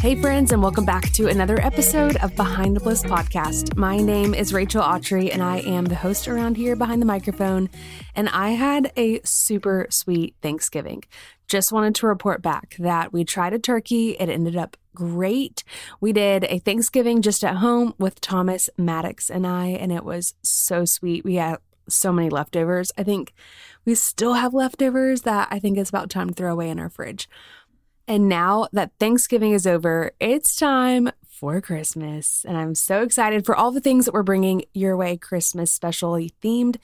Hey, friends, and welcome back to another episode of Behind the Bliss podcast. My name is Rachel Autry, and I am the host around here behind the microphone. And I had a super sweet Thanksgiving. Just wanted to report back that we tried a turkey, it ended up great. We did a Thanksgiving just at home with Thomas Maddox and I, and it was so sweet. We had so many leftovers. I think we still have leftovers that I think it's about time to throw away in our fridge. And now that Thanksgiving is over, it's time for Christmas. And I'm so excited for all the things that we're bringing your way Christmas specially themed.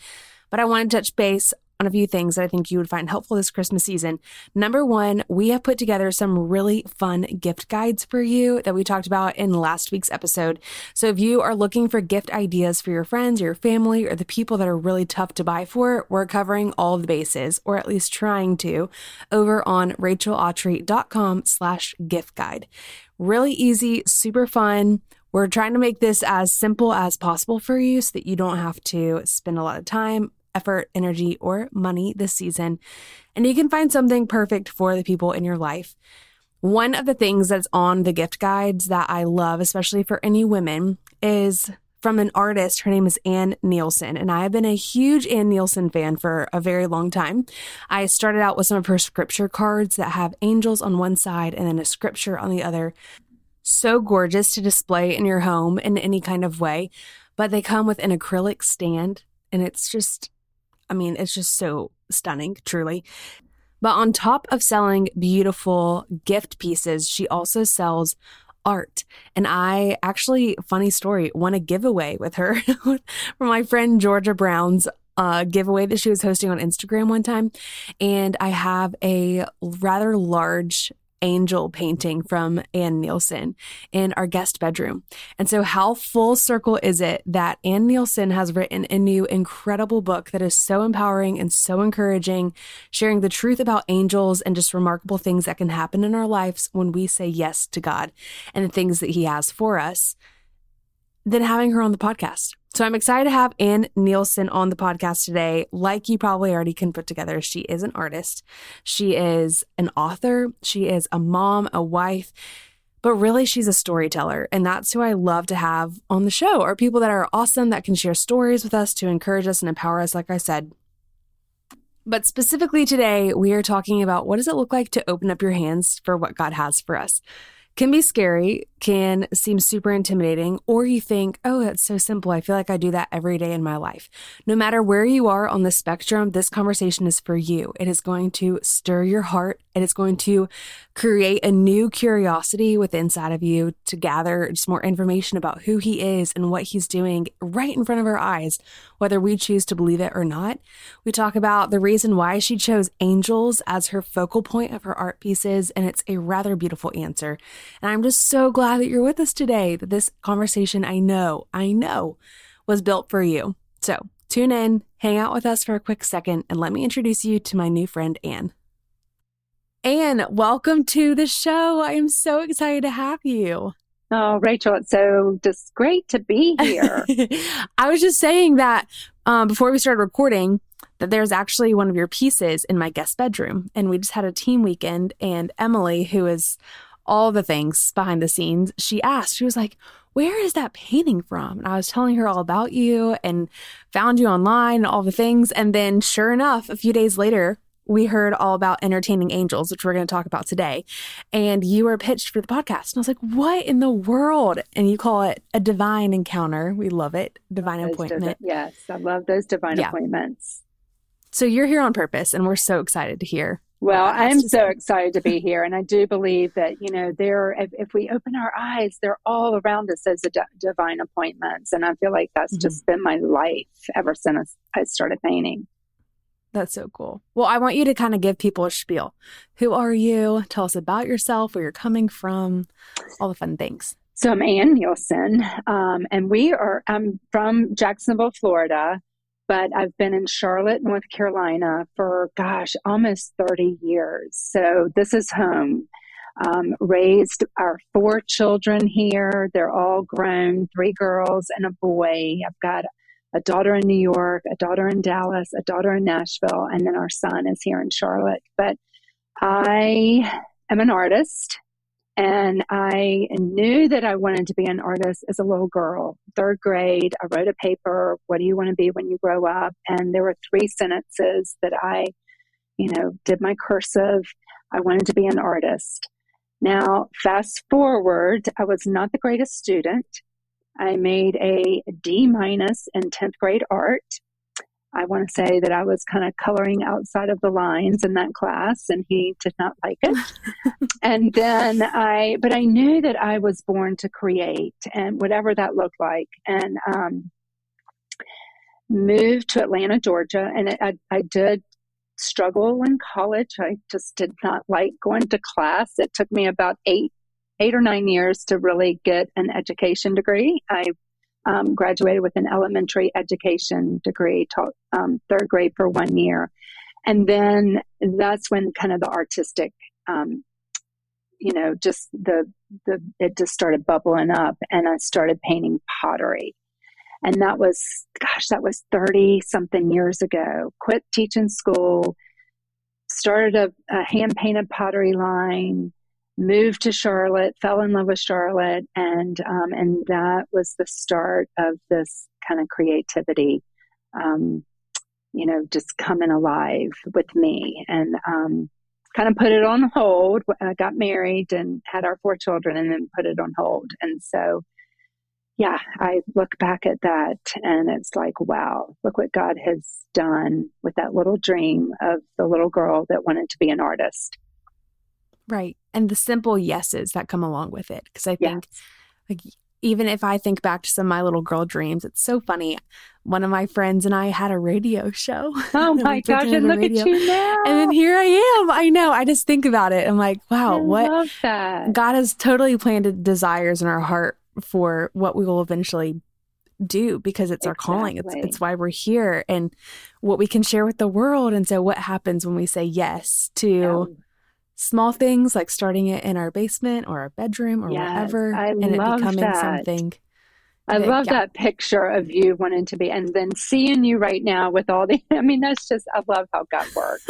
But I want to touch base on a few things that I think you would find helpful this Christmas season. Number one, we have put together some really fun gift guides for you that we talked about in last week's episode. So if you are looking for gift ideas for your friends, your family, or the people that are really tough to buy for, we're covering all of the bases, or at least trying to, over on rachelautry.com slash gift guide. Really easy, super fun. We're trying to make this as simple as possible for you so that you don't have to spend a lot of time effort, energy, or money this season, and you can find something perfect for the people in your life. One of the things that's on the gift guides that I love, especially for any women, is from an artist. Her name is Anne Neilson, and I have been a huge Anne Neilson fan for a very long time. I started out with some of her scripture cards that have angels on one side and then a scripture on the other. So gorgeous to display in your home in any kind of way, but they come with an acrylic stand, and it's just I mean, it's just so stunning, truly. But on top of selling beautiful gift pieces, she also sells art. And I actually, funny story, won a giveaway with her from my friend Georgia Brown's uh, giveaway that she was hosting on Instagram one time. And I have a rather large angel painting from Anne Neilson in our guest bedroom. And so, how full circle is it that Anne Neilson has written a new incredible book that is so empowering and so encouraging, sharing the truth about angels and just remarkable things that can happen in our lives when we say yes to God and the things that He has for us, than having her on the podcast. So I'm excited to have Anne Neilson on the podcast today. Like you probably already can put together, she is an artist. She is an author. She is a mom, a wife, but really she's a storyteller. And that's who I love to have on the show are people that are awesome that can share stories with us to encourage us and empower us, like I said. But specifically today, we are talking about what does it look like to open up your hands for what God has for us can be scary, can seem super intimidating, or you think, oh, that's so simple. I feel like I do that every day in my life. No matter where you are on the spectrum, this conversation is for you. It is going to stir your heart. and It is going to create a new curiosity within inside of you to gather just more information about who he is and what he's doing right in front of our eyes, whether we choose to believe it or not. We talk about the reason why she chose angels as her focal point of her art pieces, and it's a rather beautiful answer. And I'm just so glad that you're with us today, that this conversation I know, I know was built for you. So tune in, hang out with us for a quick second, and let me introduce you to my new friend, Anne. Anne, welcome to the show. I am so excited to have you. Oh, Rachel, it's so just great to be here. I was just saying that um, before we started recording, that there's actually one of your pieces in my guest bedroom. And we just had a team weekend, and Emily, who is all the things behind the scenes, she asked, she was like, where is that painting from? And I was telling her all about you and found you online and all the things. And then, sure enough, a few days later, we heard all about entertaining angels, which we're going to talk about today. And you were pitched for the podcast. And I was like, what in the world? And you call it a divine encounter. We love it. Divine appointment. Divi- yes, I love those divine yeah. appointments. So you're here on purpose, and we're so excited to hear well, I am so excited to be here. And I do believe that, you know, there, if, if we open our eyes, they're all around us as d- divine appointments. And I feel like that's mm-hmm. just been my life ever since I started painting. That's so cool. Well, I want you to kind of give people a spiel. Who are you? Tell us about yourself, where you're coming from, all the fun things. So I'm Anne Neilson, um, and we are. I'm from Jacksonville, Florida, but I've been in Charlotte, North Carolina for gosh, almost 30 years. So this is home. Um, raised our four children here. They're all grown, three girls and a boy. I've got a daughter in New York, a daughter in Dallas, a daughter in Nashville, and then our son is here in Charlotte. But I am an artist. And I knew that I wanted to be an artist as a little girl. Third grade, I wrote a paper, What do you want to be when you grow up? And there were three sentences that I, you know, did my cursive. I wanted to be an artist. Now, fast forward, I was not the greatest student. I made a D minus in 10th grade art. I want to say that I was kind of coloring outside of the lines in that class, and he did not like it. and then I, but I knew that I was born to create, and whatever that looked like, and um, moved to Atlanta, Georgia, and it, I, I did struggle in college. I just did not like going to class. It took me about eight, eight or nine years to really get an education degree. I um, graduated with an elementary education degree, taught um, third grade for one year. And then that's when kind of the artistic, um, you know, just the, the, it just started bubbling up and I started painting pottery. And that was, gosh, that was 30 something years ago. Quit teaching school, started a, a hand painted pottery line, moved to Charlotte, fell in love with Charlotte, and um, and that was the start of this kind of creativity, um, you know, just coming alive with me, and um, kind of put it on hold. I got married and had our four children, and then put it on hold, and so. Yeah, I look back at that and it's like, wow, look what God has done with that little dream of the little girl that wanted to be an artist. Right. And the simple yeses that come along with it. Because I think, yes. like, even if I think back to some of my little girl dreams, it's so funny. One of my friends and I had a radio show. Oh my gosh, and look radio. at you now. And then here I am. I know. I just think about it. I'm like, wow, I what God has totally planted desires in our heart for what we will eventually do because it's exactly. our calling. It's it's why we're here and what we can share with the world. And so what happens when we say yes to yeah small things like starting it in our basement or our bedroom or yes, wherever I and it becoming that. something I love yeah. that picture of you wanting to be, and then seeing you right now with all the. I mean, that's just. I love how God works.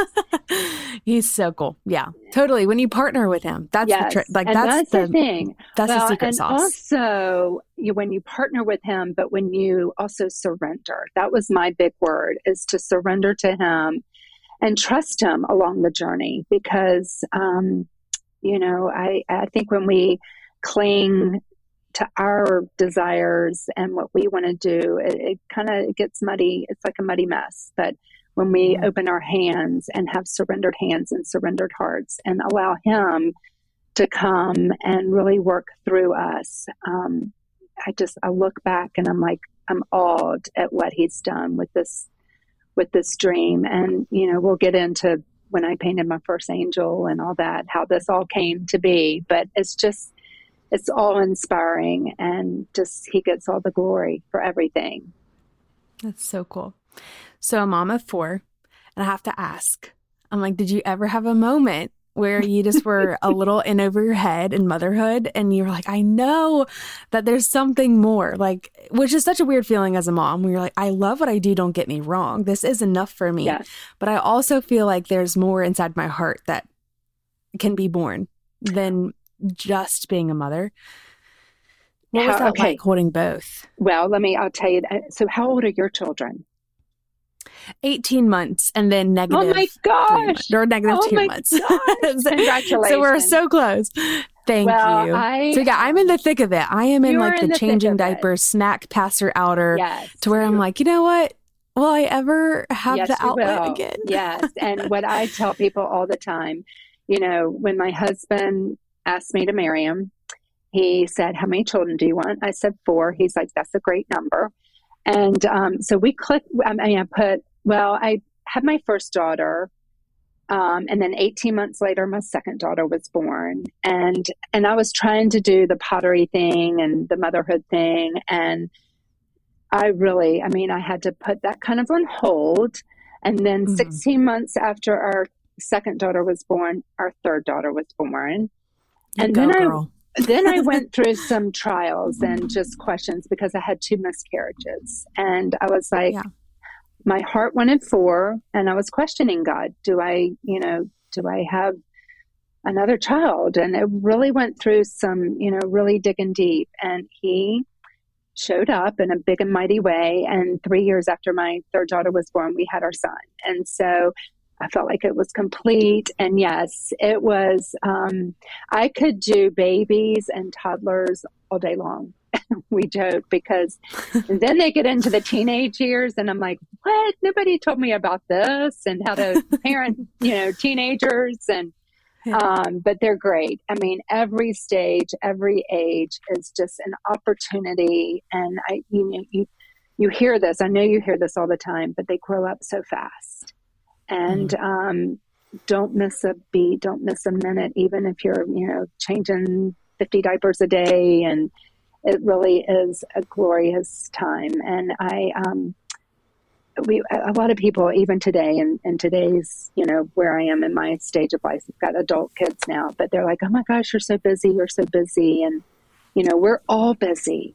He's so cool. Yeah, totally. When you partner with Him, that's yes. the trick. Like and that's, that's the, the, thing. That's well, the secret and sauce. Also, you, when you partner with Him, but when you also surrender, that was my big word: is to surrender to Him and trust him along the journey because um, you know I, I think when we cling to our desires and what we want to do it, it kind of gets muddy it's like a muddy mess but when we mm-hmm. open our hands and have surrendered hands and surrendered hearts and allow him to come and really work through us um, i just i look back and i'm like i'm awed at what he's done with this with this dream. And, you know, we'll get into when I painted my first angel and all that, how this all came to be. But it's just, it's all inspiring and just he gets all the glory for everything. That's so cool. So, a mom of four, and I have to ask, I'm like, did you ever have a moment where you just were a little in over your head in motherhood and you were like, I know that there's something more, like, which is such a weird feeling as a mom where you're like, I love what I do, don't get me wrong. This is enough for me. Yes. But I also feel like there's more inside my heart that can be born than just being a mother. What how, was that okay. like holding both? Well, let me, I'll tell you. That. So, how old are your children? 18 months and then negative. Oh my gosh. Or negative oh two months. Congratulations. so we're so close. Thank well, you. I, so yeah, I'm in the thick of it. I am in like the, the changing diapers, snack passer outer yes. to where I'm like, you know what? Will I ever have yes, the outlet will. again? yes. And what I tell people all the time, you know, when my husband asked me to marry him, he said, How many children do you want? I said, Four. He's like, That's a great number. And um, so we clicked, I mean, I put well, I had my first daughter Um, and then 18 months later, my second daughter was born, and and I was trying to do the pottery thing and the motherhood thing, and I really, I mean, I had to put that kind of on hold. And then mm-hmm. 16 months after our second daughter was born, our third daughter was born, you and go, then girl. Then I went through some trials and just questions because I had two miscarriages, and I was like. Yeah my heart wanted four and I was questioning God. Do I, you know, do I have another child? And it really went through some, you know, really digging deep. And he showed up in a big and mighty way. And three years after my third daughter was born, we had our son. And so I felt like it was complete. And yes, it was, um, I could do babies and toddlers all day long. we joke because then they get into the teenage years and I'm like, what? Nobody told me about this and how to parent, you know, teenagers and um, but they're great. I mean, every stage, every age is just an opportunity. And I, you know, you, you hear this. I know you hear this all the time, but they grow up so fast. And mm. um, don't miss a beat. Don't miss a minute, even if you're, you know, changing 50 diapers a day and it really is a glorious time. And I, um, we, a lot of people, even today, in, in today's, you know, where I am in my stage of life, I've got adult kids now, but they're like, oh my gosh, you're so busy, you're so busy. And, you know, we're all busy.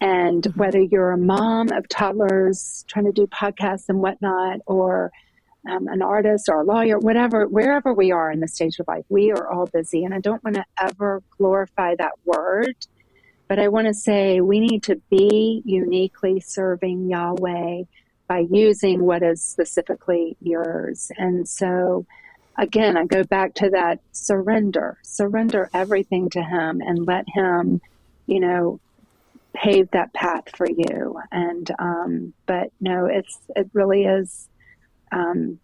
And mm-hmm. whether you're a mom of toddlers trying to do podcasts and whatnot, or um, an artist or a lawyer, whatever, wherever we are in the stage of life, we are all busy. And I don't want to ever glorify that word but I want to say we need to be uniquely serving Yahweh by using what is specifically yours. And so, again, I go back to that surrender, surrender everything to Him and let Him, you know, pave that path for you. And, um, but no, it's, it really is, um,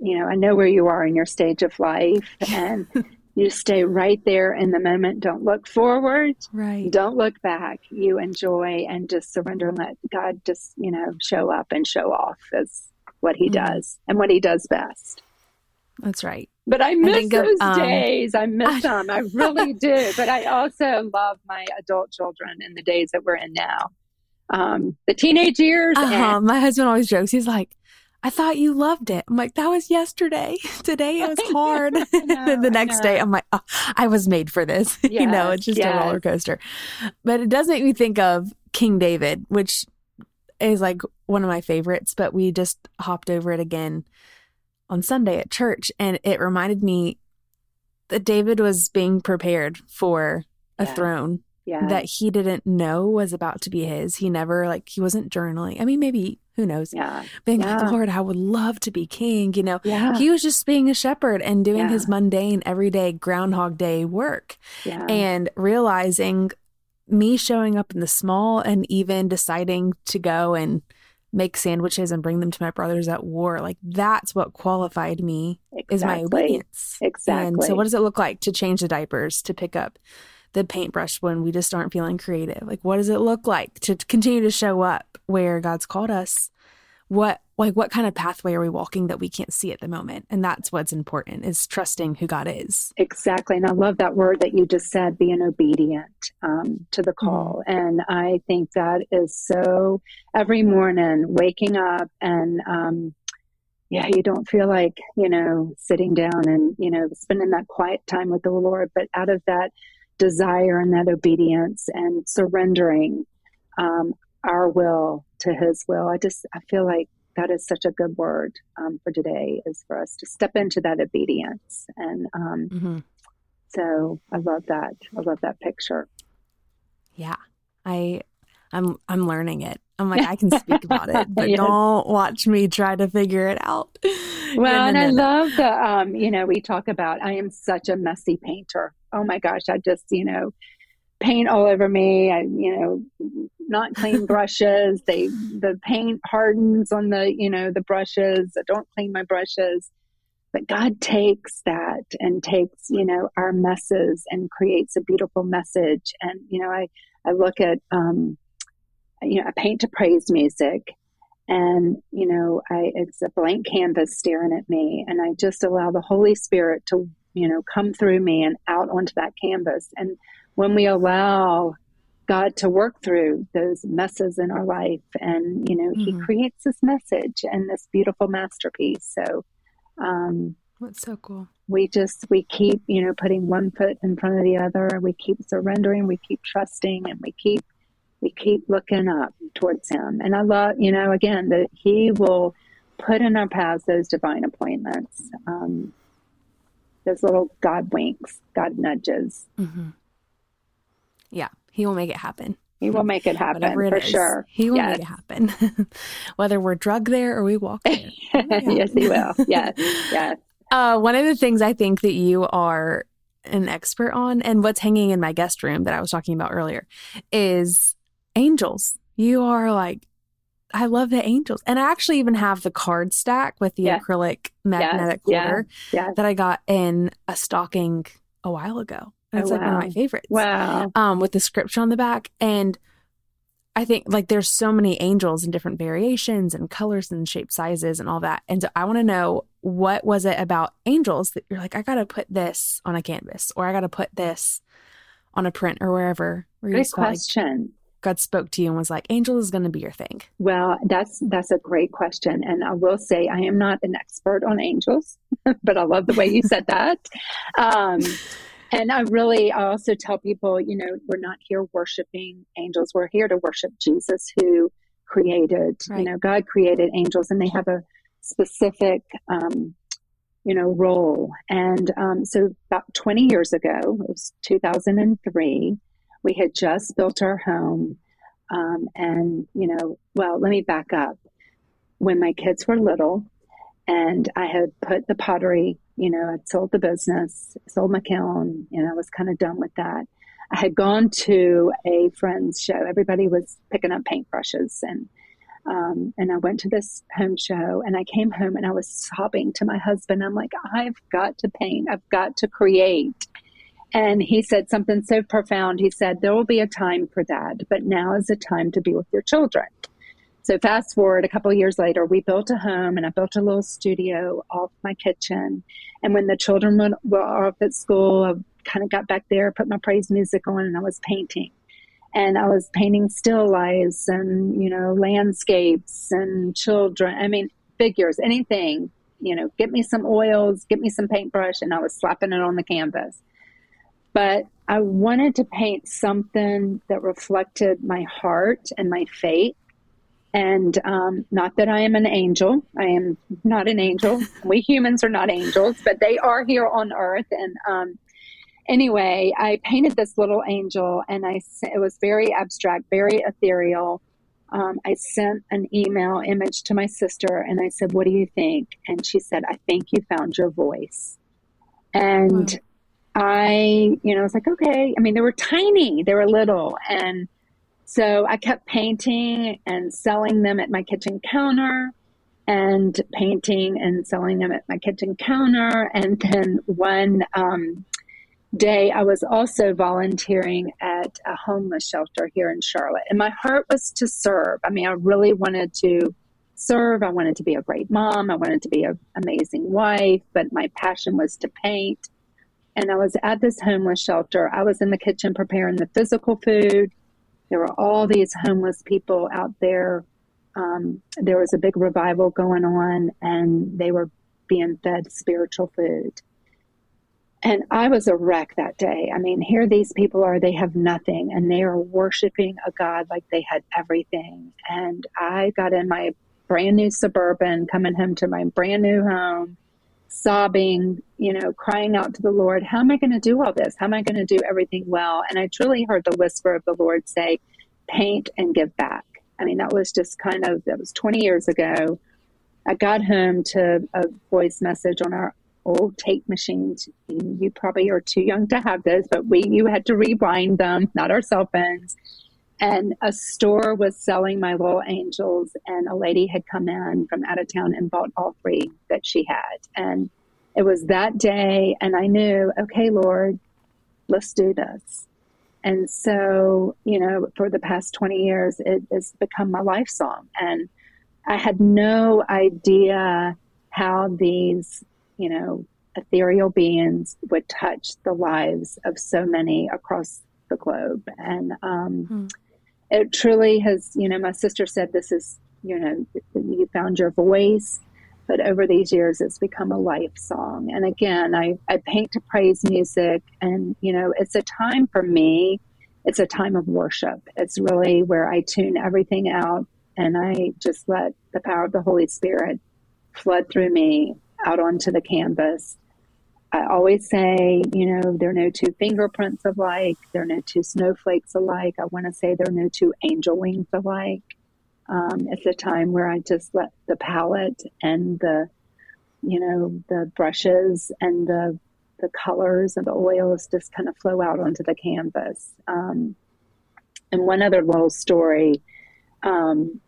you know, I know where you are in your stage of life and You stay right there in the moment. Don't look forward. Right. Don't look back. You enjoy and just surrender and let God just, you know, show up and show off as what he mm-hmm. does and what he does best. That's right. But I miss I those um, days. I miss them. I really do. But I also love my adult children in the days that we're in now. Um, the teenage years. Uh-huh. And- my husband always jokes. He's like, I thought you loved it. I'm like, that was yesterday. Today it was hard. know, the next day, I'm like, oh, I was made for this. Yes, you know, it's just yes. a roller coaster. But it does make me think of King David, which is like one of my favorites, but we just hopped over it again on Sunday at church. And it reminded me that David was being prepared for a yeah. throne yeah. that he didn't know was about to be his. He never, like, he wasn't journaling. I mean, maybe who knows? Yeah. Being yeah. like, Lord, I would love to be king. You know, yeah. he was just being a shepherd and doing yeah. his mundane, everyday Groundhog Day work yeah. and realizing me showing up in the small and even deciding to go and make sandwiches and bring them to my brothers at war. Like that's what qualified me exactly. is my obedience. Exactly. And so what does it look like to change the diapers, to pick up the paintbrush when we just aren't feeling creative? Like, what does it look like to continue to show up where God's called us? What, like, what kind of pathway are we walking that we can't see at the moment? And that's what's important is trusting who God is. Exactly. And I love that word that you just said, being obedient um, to the mm-hmm. call. Mm-hmm. And I think that is so every morning waking up and, um, yeah, you don't feel like, you know, sitting down and, you know, spending that quiet time with the Lord, but out of that desire and that obedience and surrendering um, our will to his will. I just i feel like that is such a good word um, for today is for us to step into that obedience. And um, mm-hmm. so i love that. I love that picture. Yeah. I i'm i'm learning it i'm like i can speak about it but yes. don't watch me try to figure it out well and i love the um you know we talk about i am such a messy painter oh my gosh, I just, you know, paint all over me. I, you know, not clean brushes. They, the paint hardens on the, you know, the brushes. I don't clean my brushes. But God takes that and takes, you know, our messes and creates a beautiful message. And, you know, I, I look at, um, you know, I paint to praise music. And you know i it's a blank canvas staring at me. And i just allow the holy spirit to you know come through me and out onto that canvas. And when we allow god to work through those messes in our life and you know mm-hmm. he creates this message and this beautiful masterpiece. So um that's so cool. we just we keep you know putting one foot in front of the other. We keep surrendering. We keep trusting and we keep we keep looking up towards him. And I love, you know, again, that he will put in our paths those divine appointments, um, those little God winks, God nudges. Mm-hmm. Yeah, he will make it happen. He will make it happen it for is, sure. He will yes. make it happen, whether we're drugged there or we walk there. Yeah. yes, he will. Yes, yes. Uh, one of the things I think that you are an expert on, and what's hanging in my guest room that I was talking about earlier, is angels. You are like, I love the angels. And I actually even have the card stack with the yes. acrylic magnetic yes. holder yes. that I got in a stocking a while ago. It's oh, like wow. one of my favorites. Wow. Um, with the scripture on the back. And I think like there's so many angels in different variations and colors and shape sizes and all that. And so I want to know what was it about angels that you're like, I got to put this on a canvas or I got to put this on a print or wherever. Good question. Like, God spoke to you and was like, Angel is going to be your thing? Well, that's that's a great question, and I will say I am not an expert on angels, but I love the way you said that. Um, and I really I also tell people, you know, we're not here worshiping angels. We're here to worship Jesus, who created. Right. You know, God created angels, and they have a specific. Um, you know, role. And um, so about 20 years ago, it was 2003, we had just built our home. Um, and, you know, well, let me back up. When my kids were little and I had put the pottery, you know, I'd sold the business, sold my kiln, and I was kind of done with that. I had gone to a friend's show. Everybody was picking up paintbrushes and um, and I went to this home show and I came home and I was sobbing to my husband. I'm like, I've got to paint. I've got to create. And he said something so profound. He said, There will be a time for that, but now is the time to be with your children. So, fast forward a couple years later, we built a home and I built a little studio off my kitchen. And when the children were off at school, I kind of got back there, put my praise music on, and I was painting. And I was painting still lifes and, you know, landscapes and children. I mean, figures, anything, you know, get me some oils, get me some paintbrush, and I was slapping it on the canvas but I wanted to paint something that reflected my heart and my faith. And um, not that I am an angel, I am not an angel. we humans are not angels, but they are here on earth. And um, anyway, I painted this little angel, and I it was very abstract, very ethereal. Um, I sent an email image to my sister, and I said, "What do you think?" And she said, "I think you found your voice." And I, you know, I was like, okay. I mean, they were tiny, they were little. And so I kept painting and selling them at my kitchen counter and painting and selling them at my kitchen counter. And then one um, day, I was also volunteering at a homeless shelter here in Charlotte. And my heart was to serve. I mean, I really wanted to serve. I wanted to be a great mom. I wanted to be an amazing wife, but my passion was to paint and I was at this homeless shelter. I was in the kitchen preparing the physical food. There were all these homeless people out there. Um, there was a big revival going on, and they were being fed spiritual food. And I was a wreck that day. I mean, here these people are, they have nothing, and they are worshiping a God like they had everything. And I got in my brand new suburban, coming home to my brand new home sobbing, you know, crying out to the Lord, How am I going to do all this? How am I going to do everything well? And I truly heard the whisper of the Lord say, Paint and give back. I mean, that was just kind of, that was 20 years ago. I got home to a voice message on our old tape machines. You probably are too young to have this, but we, you had to rewind them, not our cell phones and a store was selling my little angels and a lady had come in from out of town and bought all three that she had and it was that day and i knew okay lord let's do this and so you know for the past 20 years it has become my life song and I had no idea how these, you know, ethereal beings would touch the lives of so many across the globe. And um, hmm. It truly has, you know, my sister said this is, you know, you found your voice. But over these years, it's become a life song. And again, I, I paint to praise music. And, you know, it's a time for me, it's a time of worship. It's really where I tune everything out and I just let the power of the Holy Spirit flood through me out onto the canvas. I always say, you know, there are no two fingerprints alike, there are no two snowflakes alike. I want to say there are no two angel wings alike. Um, it's a time where I just let the palette and the, you know, the brushes and the the colors and the oils just kind of flow out onto the canvas. Um, and one other little story. Um,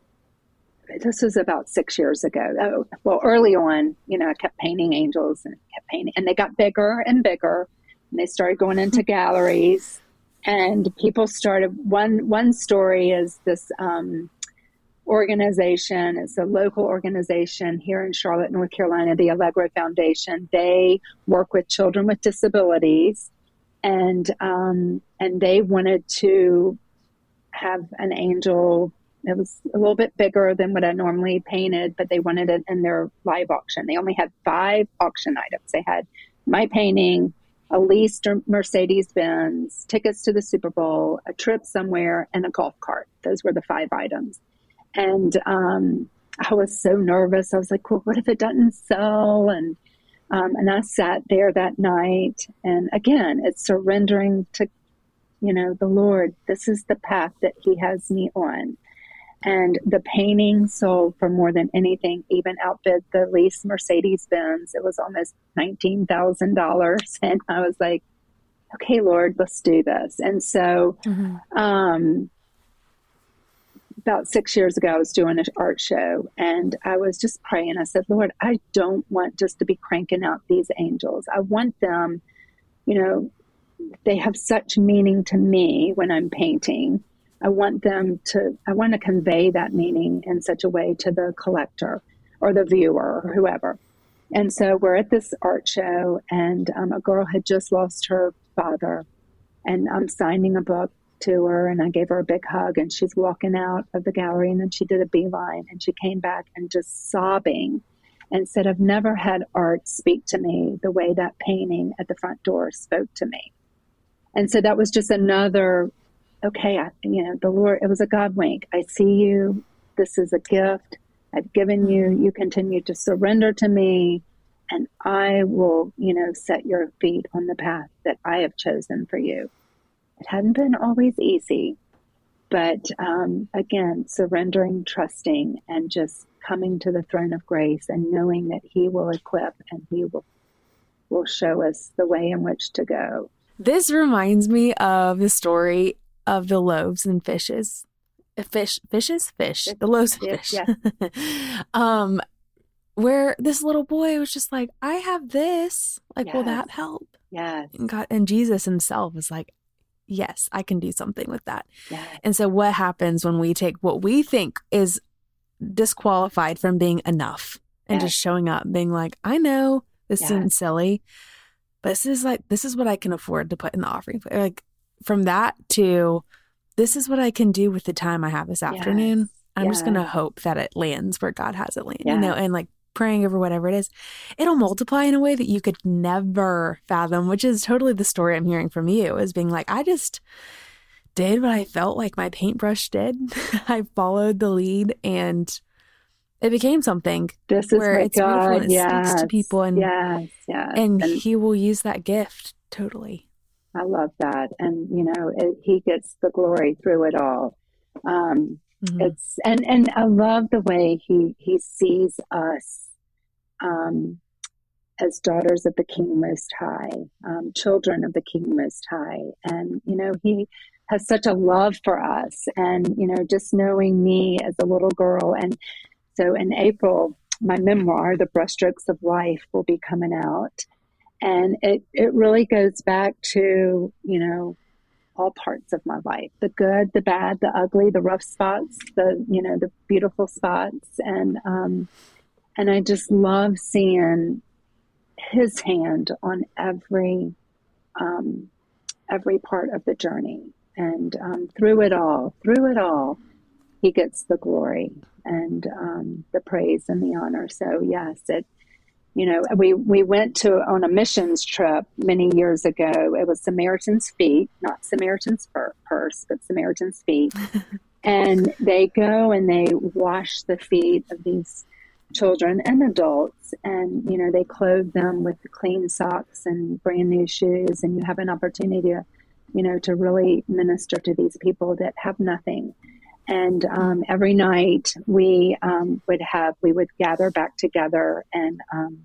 this was about six years ago. Oh, well, early on, you know, I kept painting angels and kept painting, and they got bigger and bigger, and they started going into galleries, and people started. One one story is this um, organization. It's a local organization here in Charlotte, North Carolina, the Allegro Foundation. They work with children with disabilities, and um, and they wanted to have an angel it was a little bit bigger than what I normally painted, but they wanted it in their live auction. They only had five auction items. They had my painting, a leased Mercedes Benz, tickets to the Super Bowl, a trip somewhere, and a golf cart. Those were the five items. And um, I was so nervous. I was like, well, what if it doesn't sell? And um, and I sat there that night. And again, it's surrendering to, you know, the Lord. This is the path that He has me on. And the painting sold for more than anything, even outbid the lease Mercedes Benz. It was almost $19,000. And I was like, okay, Lord, let's do this. And so, mm-hmm. um, about six years ago, I was doing an art show and I was just praying. I said, Lord, I don't want just to be cranking out these angels. I want them, you know, they have such meaning to me when I'm painting. I want them to, I want to convey that meaning in such a way to the collector or the viewer or whoever. And so we're at this art show, and um, a girl had just lost her father, and I'm signing a book to her, and I gave her a big hug, and she's walking out of the gallery, and then she did a beeline, and she came back and just sobbing, and said, "I've never had art speak to me the way that painting at the front door spoke to me." And so that was just another okay, I, you know, the Lord, it was a God wink. I see you. This is a gift I've given you. You continue to surrender to me, and I will, you know, set your feet on the path that I have chosen for you. It hadn't been always easy, but um, again, surrendering, trusting, and just coming to the throne of grace and knowing that He will equip and He will will show us the way in which to go. This reminds me of the story of the loaves and fishes. Uh, fish, fishes, fish, the loaves and fish. Yeah. um, where this little boy was just like, I have this. Like, yes. will that help? Yes. And God and Jesus himself was like, Yes, I can do something with that. Yes. And so what happens when we take what we think is disqualified from being enough and yes. just showing up, being like, I know this isn't silly, but this is like this is what I can afford to put in the offering. Like from that to this is what I can do with the time I have this afternoon. Yes. I'm yes. just going to hope that it lands where God has it land, yes. you know, and like praying over whatever it is, it'll multiply in a way that you could never fathom, which is totally the story I'm hearing from you is being like, I just did what I felt like my paintbrush did. I followed the lead and it became something this is where it's God. beautiful and it yes. speaks to people and yes, yes. And, and he will use that gift totally. I love that. And, you know, it, he gets the glory through it all. Um, mm-hmm. It's, and, and I love the way he, he sees us, um, as daughters of the King Most High, um, children of the King Most High. And, you know, he has such a love for us. And, you know, just knowing me as a little girl. And so in April, my memoir, The Brushstrokes of Life, will be coming out. And it, it really goes back to, you know, all parts of my life the good the bad the ugly the rough spots the you know the beautiful spots. And um and i just love seeing his hand on every um every part of the journey. And um, through it all through it all he gets the glory and um, the praise and the honor. So yes it you know, we, we went to on a missions trip many years ago. It was Samaritan's Feet, not Samaritan's Purse, but Samaritan's Feet. and they go and they wash the feet of these children and adults and you know they clothe them with clean socks and brand new shoes and you have an opportunity to you know to really minister to these people that have nothing and um, every night we um, would have we would gather back together and um,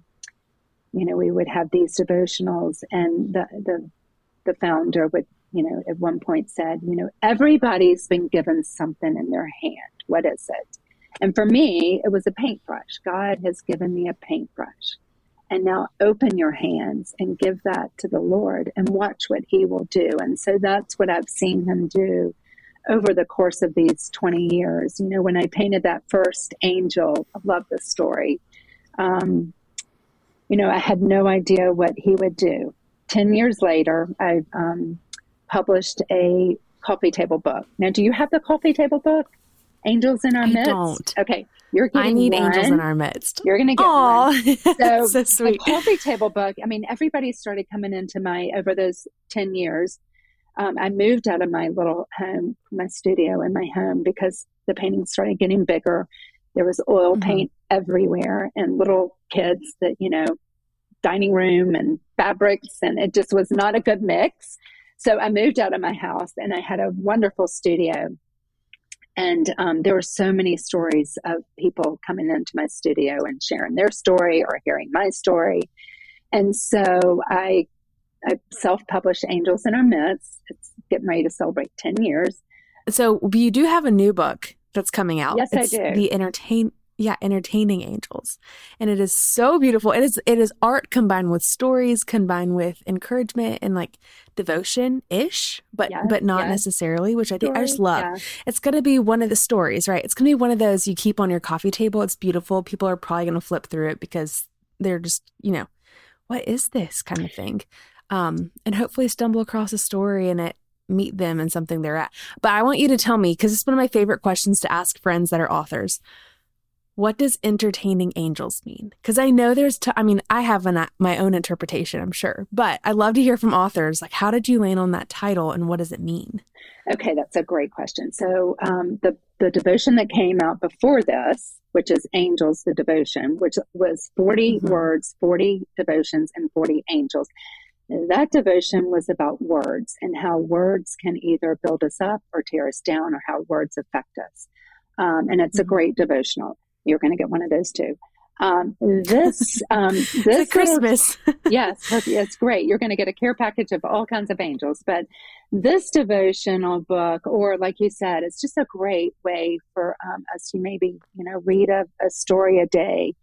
you know we would have these devotionals and the the the founder would you know at one point said you know everybody's been given something in their hand. What is it? And for me it was a paintbrush. God has given me a paintbrush. And now open your hands and give that to the lord and watch what he will do. And so that's what i've seen him do over the course of these 20 years. You know, when I painted that first angel, I love this story. Um, you know, I had no idea what he would do. 10 years later, I um, published a coffee table book. Now, do you have the coffee table book? Angels in Our I Midst? don't. Okay. You're getting I need one. angels in our midst. You're going to get Aww. one. So, so sweet. Coffee table book. I mean, everybody started coming into my, over those 10 years, um, I moved out of my little home, my studio in my home because the paintings started getting bigger. There was oil mm-hmm. paint everywhere and little kids that, you know, dining room and fabrics, and it just was not a good mix. So I moved out of my house and I had a wonderful studio. And um, there were so many stories of people coming into my studio and sharing their story or hearing my story. And so I I self-published Angels in Our Midst. It's getting ready to celebrate 10 years. So you do have a new book that's coming out. Yes, it's I do. The entertain yeah, entertaining angels. And it is so beautiful. It is it is art combined with stories, combined with encouragement and like devotion ish, but yes, but not yes. necessarily, which I think I just love. Yeah. It's gonna be one of the stories, right? It's gonna be one of those you keep on your coffee table. It's beautiful. People are probably gonna flip through it because they're just, you know, what is this kind of thing? Um, and hopefully stumble across a story and it meet them and something they're at. But I want you to tell me because it's one of my favorite questions to ask friends that are authors. What does entertaining angels mean? Because I know there's, t- I mean, I have an, my own interpretation, I'm sure, but I love to hear from authors. Like, how did you land on that title, and what does it mean? Okay, that's a great question. So, um, the the devotion that came out before this, which is Angels, the devotion, which was 40 mm-hmm. words, 40 devotions, and 40 angels. That devotion was about words and how words can either build us up or tear us down, or how words affect us. Um, and it's a mm-hmm. great devotional. You're going to get one of those too. Um, this um, this Christmas. yes, it's great. You're going to get a care package of all kinds of angels. But this devotional book, or like you said, it's just a great way for um, us to maybe you know read a, a story a day.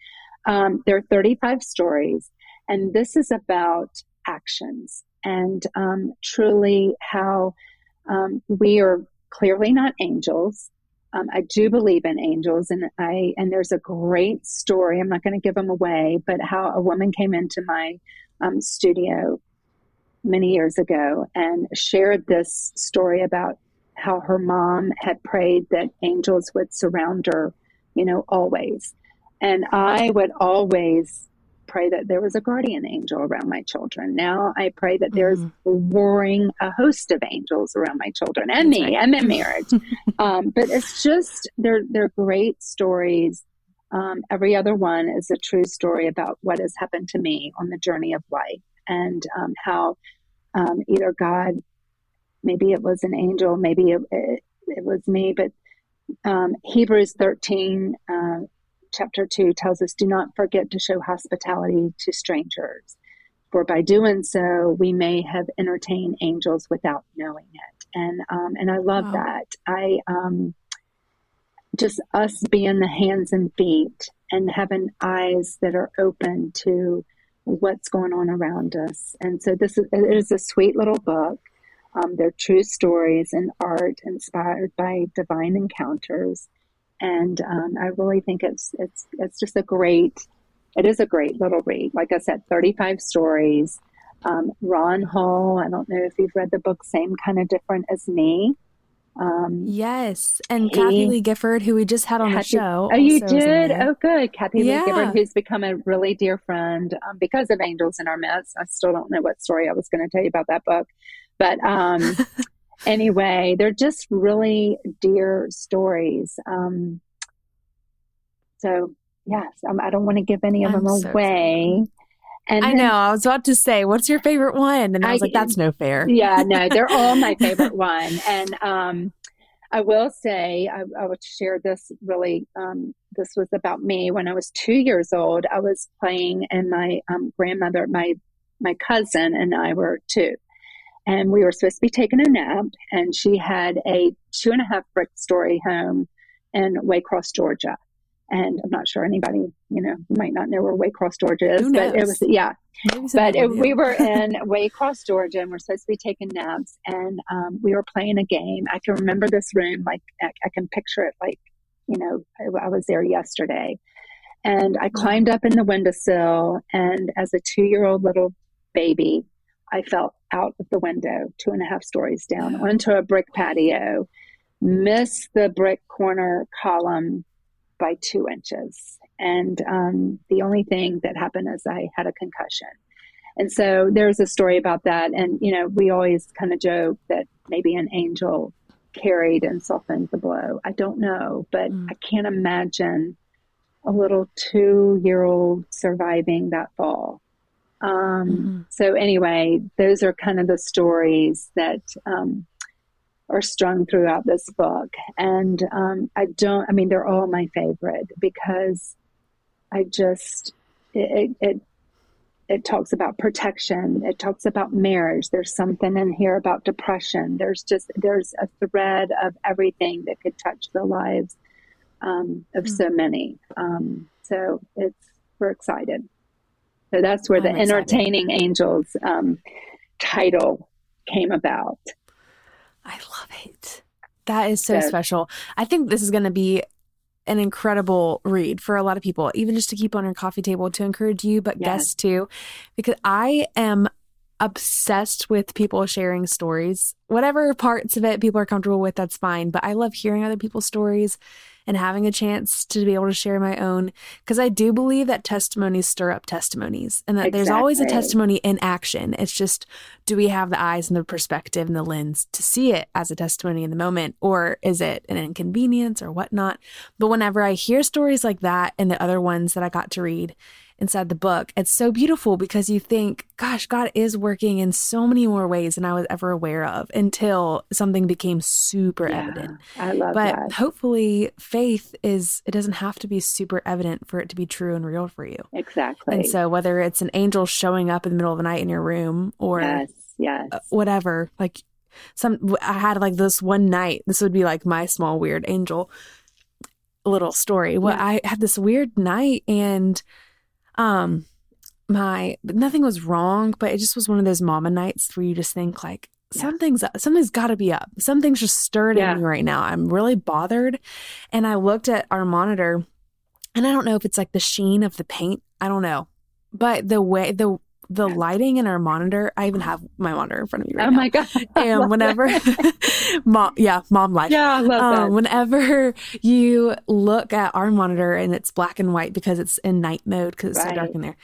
Um, there are 35 stories, and this is about actions and um, truly how um, we are clearly not angels. Um, I do believe in angels, and I and there's a great story. I'm not going to give them away, but how a woman came into my um, studio many years ago and shared this story about how her mom had prayed that angels would surround her, you know, always. And I would always pray that there was a guardian angel around my children. Now I pray that there's roaring a host of angels around my children and That's me right. and my marriage. um, but it's just they're they're great stories. Um, every other one is a true story about what has happened to me on the journey of life and um, how um, either God, maybe it was an angel, maybe it, it, it was me, but um, Hebrews 13, uh, chapter 2 tells us do not forget to show hospitality to strangers, for by doing so, we may have entertained angels without knowing it. And, um, and I love wow. that. I, um, just us being the hands and feet and having eyes that are open to what's going on around us. And so this is, it is a sweet little book. Um, they're true stories and art inspired by divine encounters, and um, I really think it's it's it's just a great. It is a great little read. Like I said, thirty-five stories. Um, Ron Hall. I don't know if you've read the book Same Kind of Different as Me. Um, yes, and he, Kathie Lee Gifford, who we just had on Kathy, the show. Oh, you did? Oh, good. Kathie yeah. Lee Gifford, who's become a really dear friend um, because of Angels in Our Midst. I still don't know what story I was going to tell you about that book, but um, anyway, they're just really dear stories. Um, so yes, um, I don't want to give any of I'm them so away. And I know. I was about to say, what's your favorite one? And I was I, like, that's no fair. Yeah, no, they're all my favorite one. And um, I will say, I, I will share this really. Um, this was about me when I was two years old. I was playing, and my um, grandmother, my my cousin, and I were two, and we were supposed to be taking a nap. And she had a two and a half brick story home in Waycross, Georgia and I'm not sure anybody, you know, might not know where Waycross, Georgia is, but it was, yeah. But it, we were in Waycross, Georgia, and we're supposed to be taking naps, and um, we were playing a game. I can remember this room, like I, I can picture it, like you know, I, I was there yesterday, and I climbed up in the windowsill, and as a two-year-old little baby, I fell out of the window, two and a half stories down, onto a brick patio, missed the brick corner column by two inches. And um, the only thing that happened is I had a concussion. And so there's a story about that. And, you know, we always kind of joke that maybe an angel carried and softened the blow. I don't know, but mm. I can't imagine a little two year old surviving that fall. Um, mm-hmm. So, anyway, those are kind of the stories that um, are strung throughout this book. And um, I don't, I mean, they're all my favorite because I just, it, it, it talks about protection. It talks about marriage. There's something in here about depression. There's just, there's a thread of everything that could touch the lives um, of mm-hmm. so many. Um, so it's, we're excited. So that's where the. Entertaining Angels um, title came about. I love it. That is so special. I think this is going to be an incredible read for a lot of people, even just to keep on your coffee table to encourage you, but yes. guests too, because I am obsessed with people sharing stories. Whatever parts of it people are comfortable with, that's fine. But I love hearing other people's stories and having a chance to be able to share my own because I do believe that testimonies stir up testimonies and that exactly. there's always a testimony in action. It's just do we have the eyes and the perspective and the lens to see it as a testimony in the moment or is it an inconvenience or whatnot? But whenever I hear stories like that and the other ones that I got to read, inside the book. It's so beautiful because you think, gosh, God is working in so many more ways than I was ever aware of until something became super yeah, evident. I love but that. hopefully faith is it doesn't have to be super evident for it to be true and real for you. Exactly. And so whether it's an angel showing up in the middle of the night in your room or yes, yes. Uh, whatever, like some I had like this one night, this would be like my small weird angel little story. Well, yeah. I had this weird night and um, my nothing was wrong, but it just was one of those mama nights where you just think like yeah. something's something's got to be up. Something's just stirred yeah. in me right now. I'm really bothered, and I looked at our monitor, and I don't know if it's like the sheen of the paint. I don't know, but the way the the lighting in our monitor. I even have my monitor in front of me right oh now. Oh my god! And whenever, mom, yeah, mom life. Yeah, I love um, that. Whenever you look at our monitor and it's black and white because it's in night mode because it's right. so dark in there.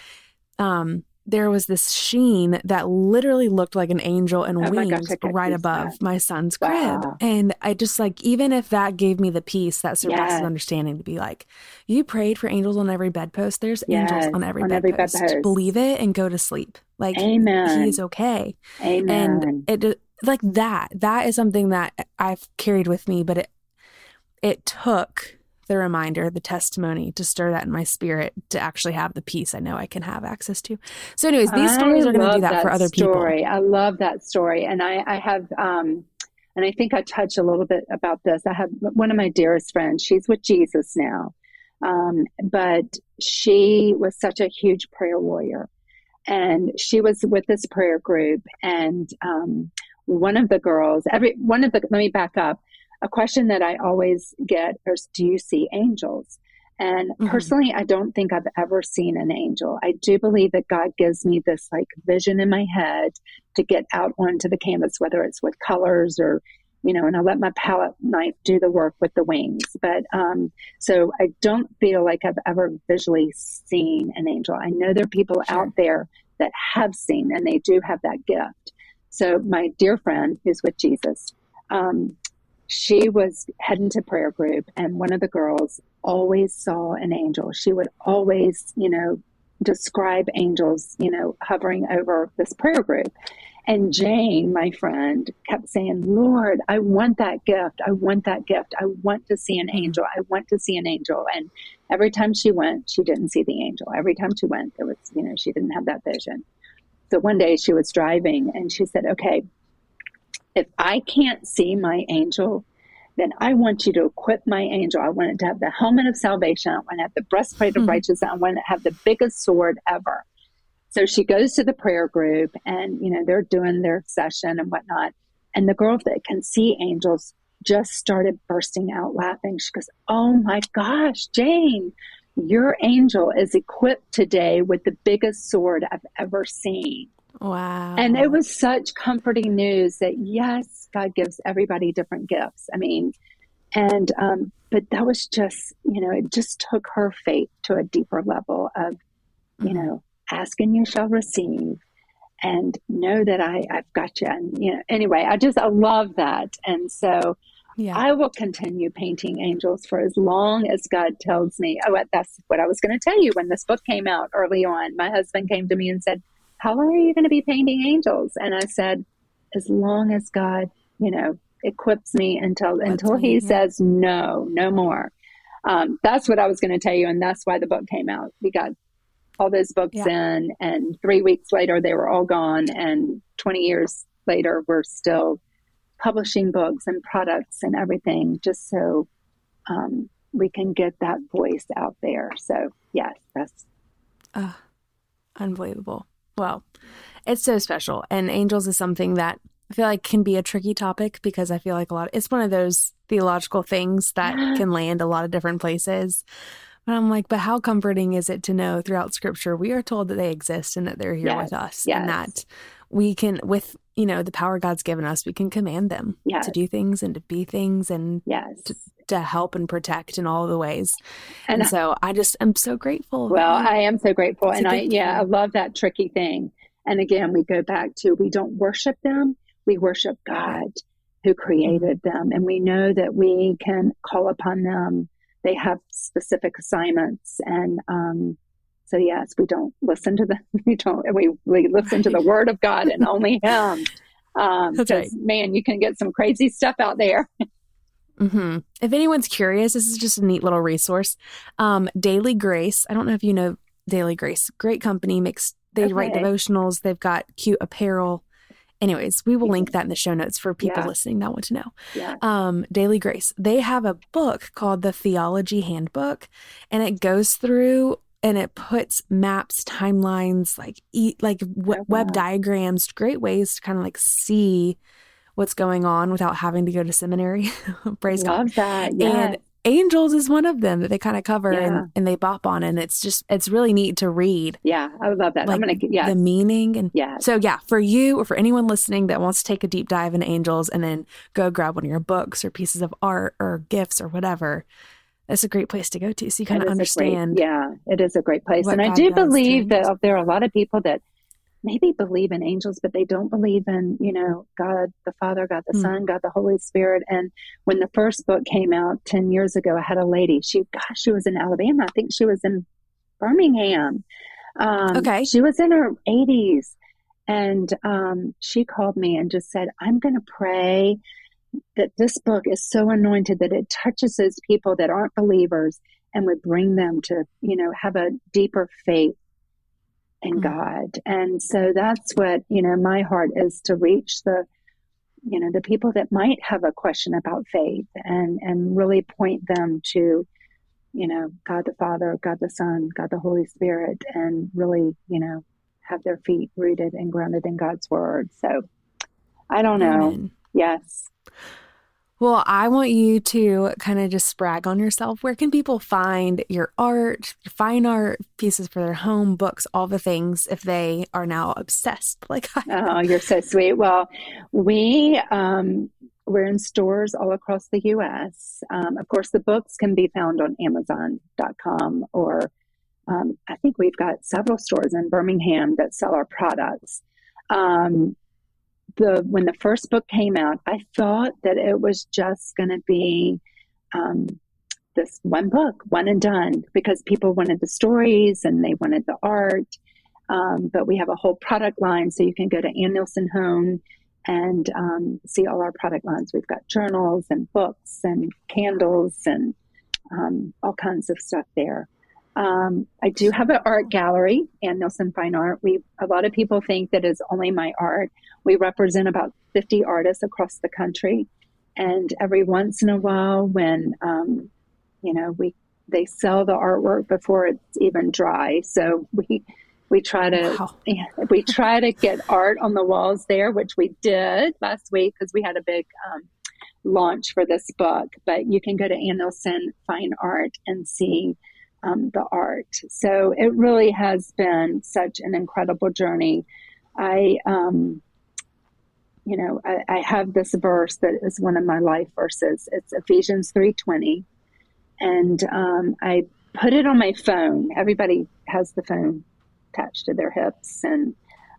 Um, there was this sheen that literally looked like an angel and oh wings gosh, right above that. my son's crib. And I just like, even if that gave me the peace that surpasses yes. understanding to be like, you prayed for angels on every bedpost. There's yes, angels on every, on bedpost. every. Believe it and go to sleep. Like, Amen. he's okay. Amen. And it, like that, that is something that I've carried with me, but it, it took the reminder, the testimony to stir that in my spirit to actually have the peace I know I can have access to. So, anyways, these stories are going to do that, that, for other story. people. I love that story. And I, I have, um, and I think I touched a little bit about this. I have one of my dearest friends, she's with Jesus now. Um, but she was such a huge prayer warrior. And she was with this prayer group. And um, one of the girls, every one of the, let me back up. A question that I always get is, do you see angels? And mm-hmm. personally, I don't think I've ever seen an angel. I do believe that God gives me this like vision in my head to get out onto the canvas, whether it's with colors or, you know, and I let my palette knife do the work with the wings. But um, so I don't feel like I've ever visually seen an angel. I know there are people sure. out there that have seen and they do have that gift. So my dear friend who's with Jesus, um, she was heading to prayer group and one of the girls always saw an angel. She would always, you know, describe angels, you know, hovering over this prayer group. And Jane, my friend, kept saying, Lord, I want that gift. I want that gift. I want to see an angel. I want to see an angel. And every time she went, she didn't see the angel. Every time she went, there was, you know, she didn't have that vision. So one day she was driving and she said, Okay, if I can't see my angel, then I want you to equip my angel. I want it to have the helmet of salvation. I want to have the breastplate of mm-hmm. righteousness. I want to have the biggest sword ever. So she goes to the prayer group and, you know, they're doing their session and whatnot. And the girl that can see angels just started bursting out laughing. She goes, Oh my gosh, Jane, your angel is equipped today with the biggest sword I've ever seen. Wow. And it was such comforting news that yes, God gives everybody different gifts. I mean, and, um, but that was just, you know, it just took her faith to a deeper level of, you mm-hmm. know, ask and you shall receive and know that I, I've got you. And, you know, anyway, I just, I love that. And so, yeah. I will continue painting angels for as long as God tells me. Oh, that's what I was going to tell you when this book came out early on. My husband came to me and said, how long are you going to be painting angels? And I said, as long as God, you know, equips me until until He says no, no more. Um, that's what I was going to tell you, and that's why the book came out. We got all those books yeah. in, and three weeks later they were all gone, and twenty years later we're still publishing books and products and everything, just so um, we can get that voice out there. So yes, that's uh, unbelievable. Well, it's so special. And angels is something that I feel like can be a tricky topic because I feel like a lot, it's one of those theological things that can land a lot of different places. But I'm like, but how comforting is it to know throughout scripture we are told that they exist and that they're here yes, with us yes. and that we can, with, you know, the power God's given us, we can command them yes. to do things and to be things and yes. to, to help and protect in all the ways. And, and so I just am so grateful. Well, I am so grateful. and I, yeah, I love that tricky thing. And again, we go back to we don't worship them, we worship God who created them. And we know that we can call upon them. They have specific assignments. And um, so, yes, we don't listen to them. We don't, we, we listen to the word of God and only Him. Um, right. Man, you can get some crazy stuff out there. Mm-hmm. If anyone's curious, this is just a neat little resource. Um, Daily Grace. I don't know if you know Daily Grace. Great company makes they okay. write devotionals. They've got cute apparel. Anyways, we will link that in the show notes for people yeah. listening that want to know. Yeah. Um, Daily Grace. They have a book called the Theology Handbook, and it goes through and it puts maps, timelines, like eat like w- web diagrams, great ways to kind of like see what's going on without having to go to seminary. Praise Love God. that. Yes. And Angels is one of them that they kind of cover yeah. and, and they bop on, and it's just it's really neat to read. Yeah, I would love that. Like I'm gonna yeah the meaning and yeah. So yeah, for you or for anyone listening that wants to take a deep dive in angels and then go grab one of your books or pieces of art or gifts or whatever, that's a great place to go to. So you kind of understand. Great, yeah, it is a great place, and I do believe that there are a lot of people that maybe believe in angels, but they don't believe in, you know, God the Father, God the mm. Son, God the Holy Spirit. And when the first book came out 10 years ago, I had a lady, she, gosh, she was in Alabama. I think she was in Birmingham. Um, okay. She was in her 80s. And um, she called me and just said, I'm going to pray that this book is so anointed that it touches those people that aren't believers and would bring them to, you know, have a deeper faith in mm-hmm. God. And so that's what, you know, my heart is to reach the, you know, the people that might have a question about faith and, and really point them to, you know, God the Father, God the Son, God the Holy Spirit, and really, you know, have their feet rooted and grounded in God's word. So I don't know. Amen. Yes. Well, I want you to kind of just brag on yourself. Where can people find your art, fine art, pieces for their home, books, all the things if they are now obsessed like I am? Oh, you're so sweet. Well, we um, we're in stores all across the U.S. Um, of course, the books can be found on Amazon.com or um, I think we've got several stores in Birmingham that sell our products. Um, the when the first book came out, I thought that it was just going to be um, this one book, one and done, because people wanted the stories and they wanted the art. Um, but we have a whole product line, so you can go to Anne Neilson Home and um, see all our product lines. We've got journals and books and candles and um, all kinds of stuff there. Um, I do have an art gallery, Anne Neilson Fine Art. We a lot of people think that is only my art. We represent about 50 artists across the country, and every once in a while, when um, you know we they sell the artwork before it's even dry, so we we try to wow. we try to get art on the walls there, which we did last week because we had a big um, launch for this book. But you can go to Anne Neilson Fine Art and see um, the art. So it really has been such an incredible journey. I, um, you know, I, I, have this verse that is one of my life verses. It's Ephesians three twenty, and um, I put it on my phone. Everybody has the phone attached to their hips, and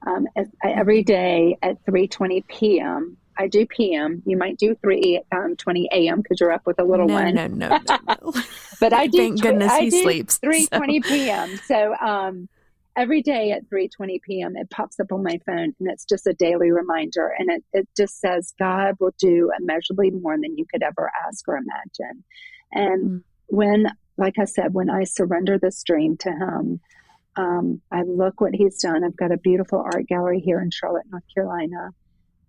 um, every day at three twenty p.m. I do PM. You might do three um, twenty AM because you're up with a little no, one. No, no, no, no. but I do. Thank goodness I he sleeps. Three twenty so. PM. So um, every day at three twenty PM, it pops up on my phone, and it's just a daily reminder, and it it just says God will do immeasurably more than you could ever ask or imagine. And mm. when, like I said, when I surrender this dream to Him. Um, I look what he's done. I've got a beautiful art gallery here in Charlotte, North Carolina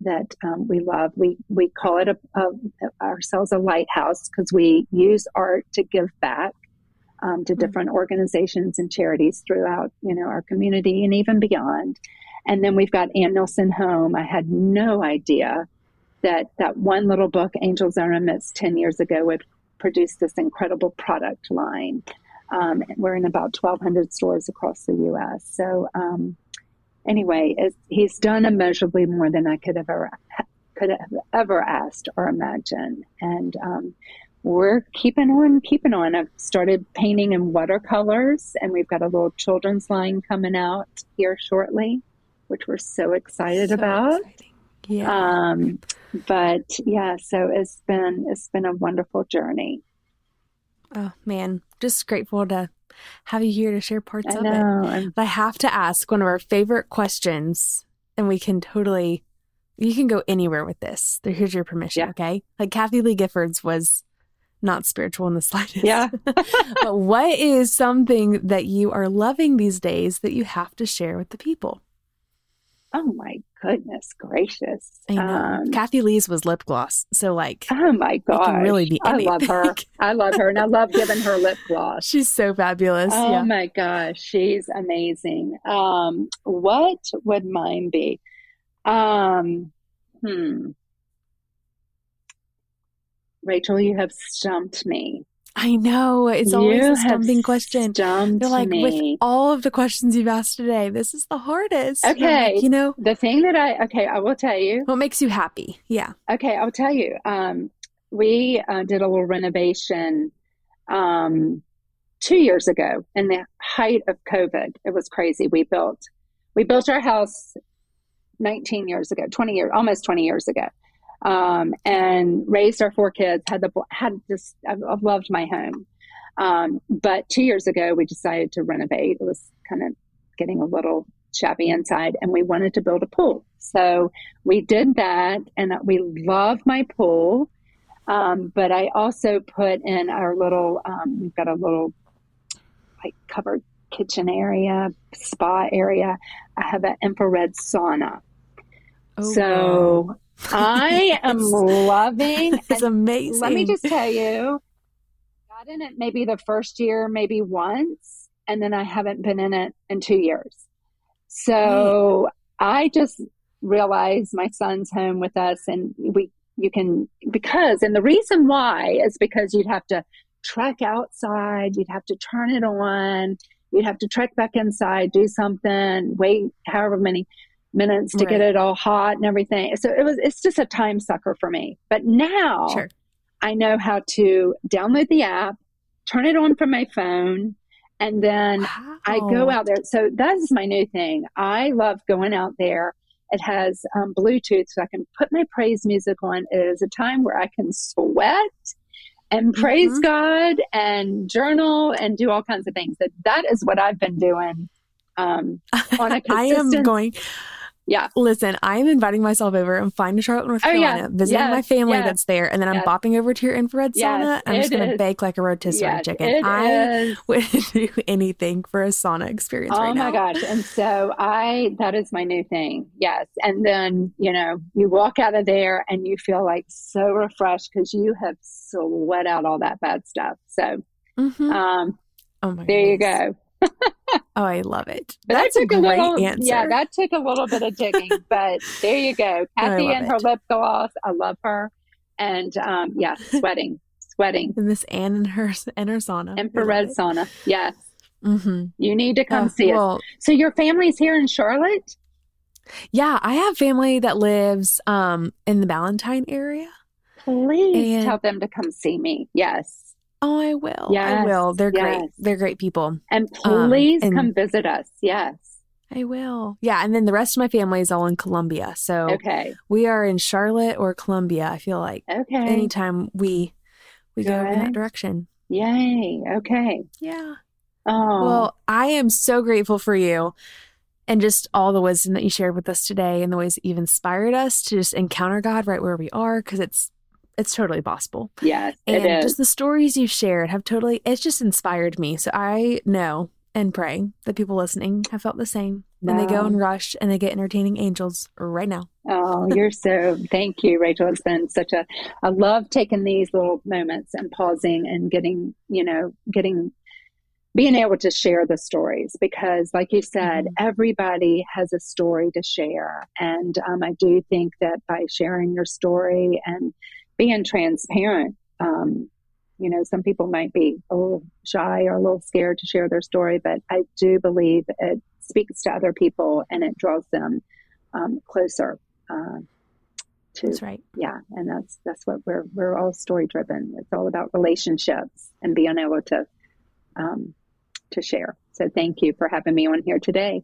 that um, we love. We we call it a, a ourselves a lighthouse because we use art to give back um, to mm-hmm. different organizations and charities throughout you know our community and even beyond. And then we've got Anne Neilson Home. I had no idea that that one little book, Angels in Our Midst, ten years ago would produce this incredible product line. Um, we're in about 1,200 stores across the U.S. So um, anyway, he's done immeasurably more than I could have ever could have ever asked or imagined, and um, we're keeping on, keeping on. I've started painting in watercolors, and we've got a little children's line coming out here shortly, which we're so excited so about. Exciting. Yeah. Um, but yeah, so it's been it's been a wonderful journey. Oh man, just grateful to have you here to share parts I of know. it. But I have to ask one of our favorite questions, and we can totally, you can go anywhere with this. Here's your permission, yeah. okay? Like Kathie Lee Gifford's was not spiritual in the slightest. Yeah. but what is something that you are loving these days that you have to share with the people? Oh my goodness gracious. I know. Um, Kathie Lee's was lip gloss. So like Oh my god. really be anything. I love her. I love her and I love giving her lip gloss. She's so fabulous. Oh yeah. my gosh, she's amazing. Um what would mine be? Um hmm. Rachel, you have stumped me. I know. It's you always a stumping question. They're like, me. with all of the questions you've asked today, this is the hardest. Okay. Like, you know, the thing that I, okay, I will tell you. What makes you happy? Yeah. Okay. I'll tell you. Um, we uh, did a little renovation um, two years ago in the height of COVID. It was crazy. We built, we built our house 19 years ago, 20 years, almost 20 years ago um, and raised our four kids. Had the had just I've, I've loved my home. Um, but two years ago, we decided to renovate. It was kind of getting a little shabby inside, and we wanted to build a pool. So we did that, and we love my pool. Um, but I also put in our little. Um, we've got a little like covered kitchen area, spa area. I have an infrared sauna. Oh, so wow. I am loving. It's amazing. Let me just tell you, got in it maybe the first year, maybe once, and then I haven't been in it in two years. So I just realize my son's home with us and we you can because and the reason why is because you'd have to trek outside you'd have to turn it on you'd have to trek back inside do something wait however many minutes to right. get it all hot and everything so it was it's just a time sucker for me but now sure. i know how to download the app turn it on from my phone and then wow. I go out there. So that's my new thing. I love going out there. It has um, Bluetooth, so I can put my praise music on. It is a time where I can sweat and praise mm-hmm. God and journal and do all kinds of things. That that is what I've been doing um, on a consistent. I am going. Yeah. Listen, I'm inviting myself over. I'm flying to Charlotte, North Carolina, oh, yeah. visiting yes. my family yes. that's there, and then I'm yes. bopping over to your infrared sauna. I'm just going to bake like a rotisserie chicken. I would do anything for a sauna experience oh right my gosh. And so I, that is my new thing. Yes. And then, you know, you walk out of there and you feel like so refreshed because you have sweat out all that bad stuff. So, mm-hmm. um, oh my there goodness. you go oh, I love it. But That's that a great a little, answer. Yeah, that took a little bit of digging, but there you go. Kathie and her lip gloss. I love her. And um, yeah, sweating, sweating. And this Anne and her and her sauna, infrared sauna. Yes. Mm-hmm. You need to come uh, see well, us. So your family's here in Charlotte. Yeah, I have family that lives um, in the Ballantyne area. Please and, tell them to come see me. Yes. Oh, I will. Yes, I will. They're yes. great. They're great people. And um, please um, and come visit us. Yes. I will. Yeah, and then the rest of my family is all in Columbia. So okay. we are in Charlotte or Columbia. I feel like okay. anytime we we Good. go in that direction. Yay. Okay. Yeah. Oh. Well, I am so grateful for you and just all the wisdom that you shared with us today and the ways that you've inspired us to just encounter God right where we are because it's it's totally possible. Yes, and just the stories you shared have totally it's just inspired me. So I know and pray that people listening have felt the same. And they go and rush and they get entertaining angels right now. Oh, you're so thank you, Rachel. It's been such a I love taking these little moments and pausing and getting, you know, getting being able to share the stories because like you said mm-hmm. everybody has a story to share and um, i do think that by sharing your story and being transparent. Um, you know, some people might be a little shy or a little scared to share their story, but I do believe it speaks to other people and it draws them um, closer. Uh, to, that's right. Yeah, and that's that's what we're we're all story driven. It's all about relationships and being able to um, to share. So thank you for having me on here today.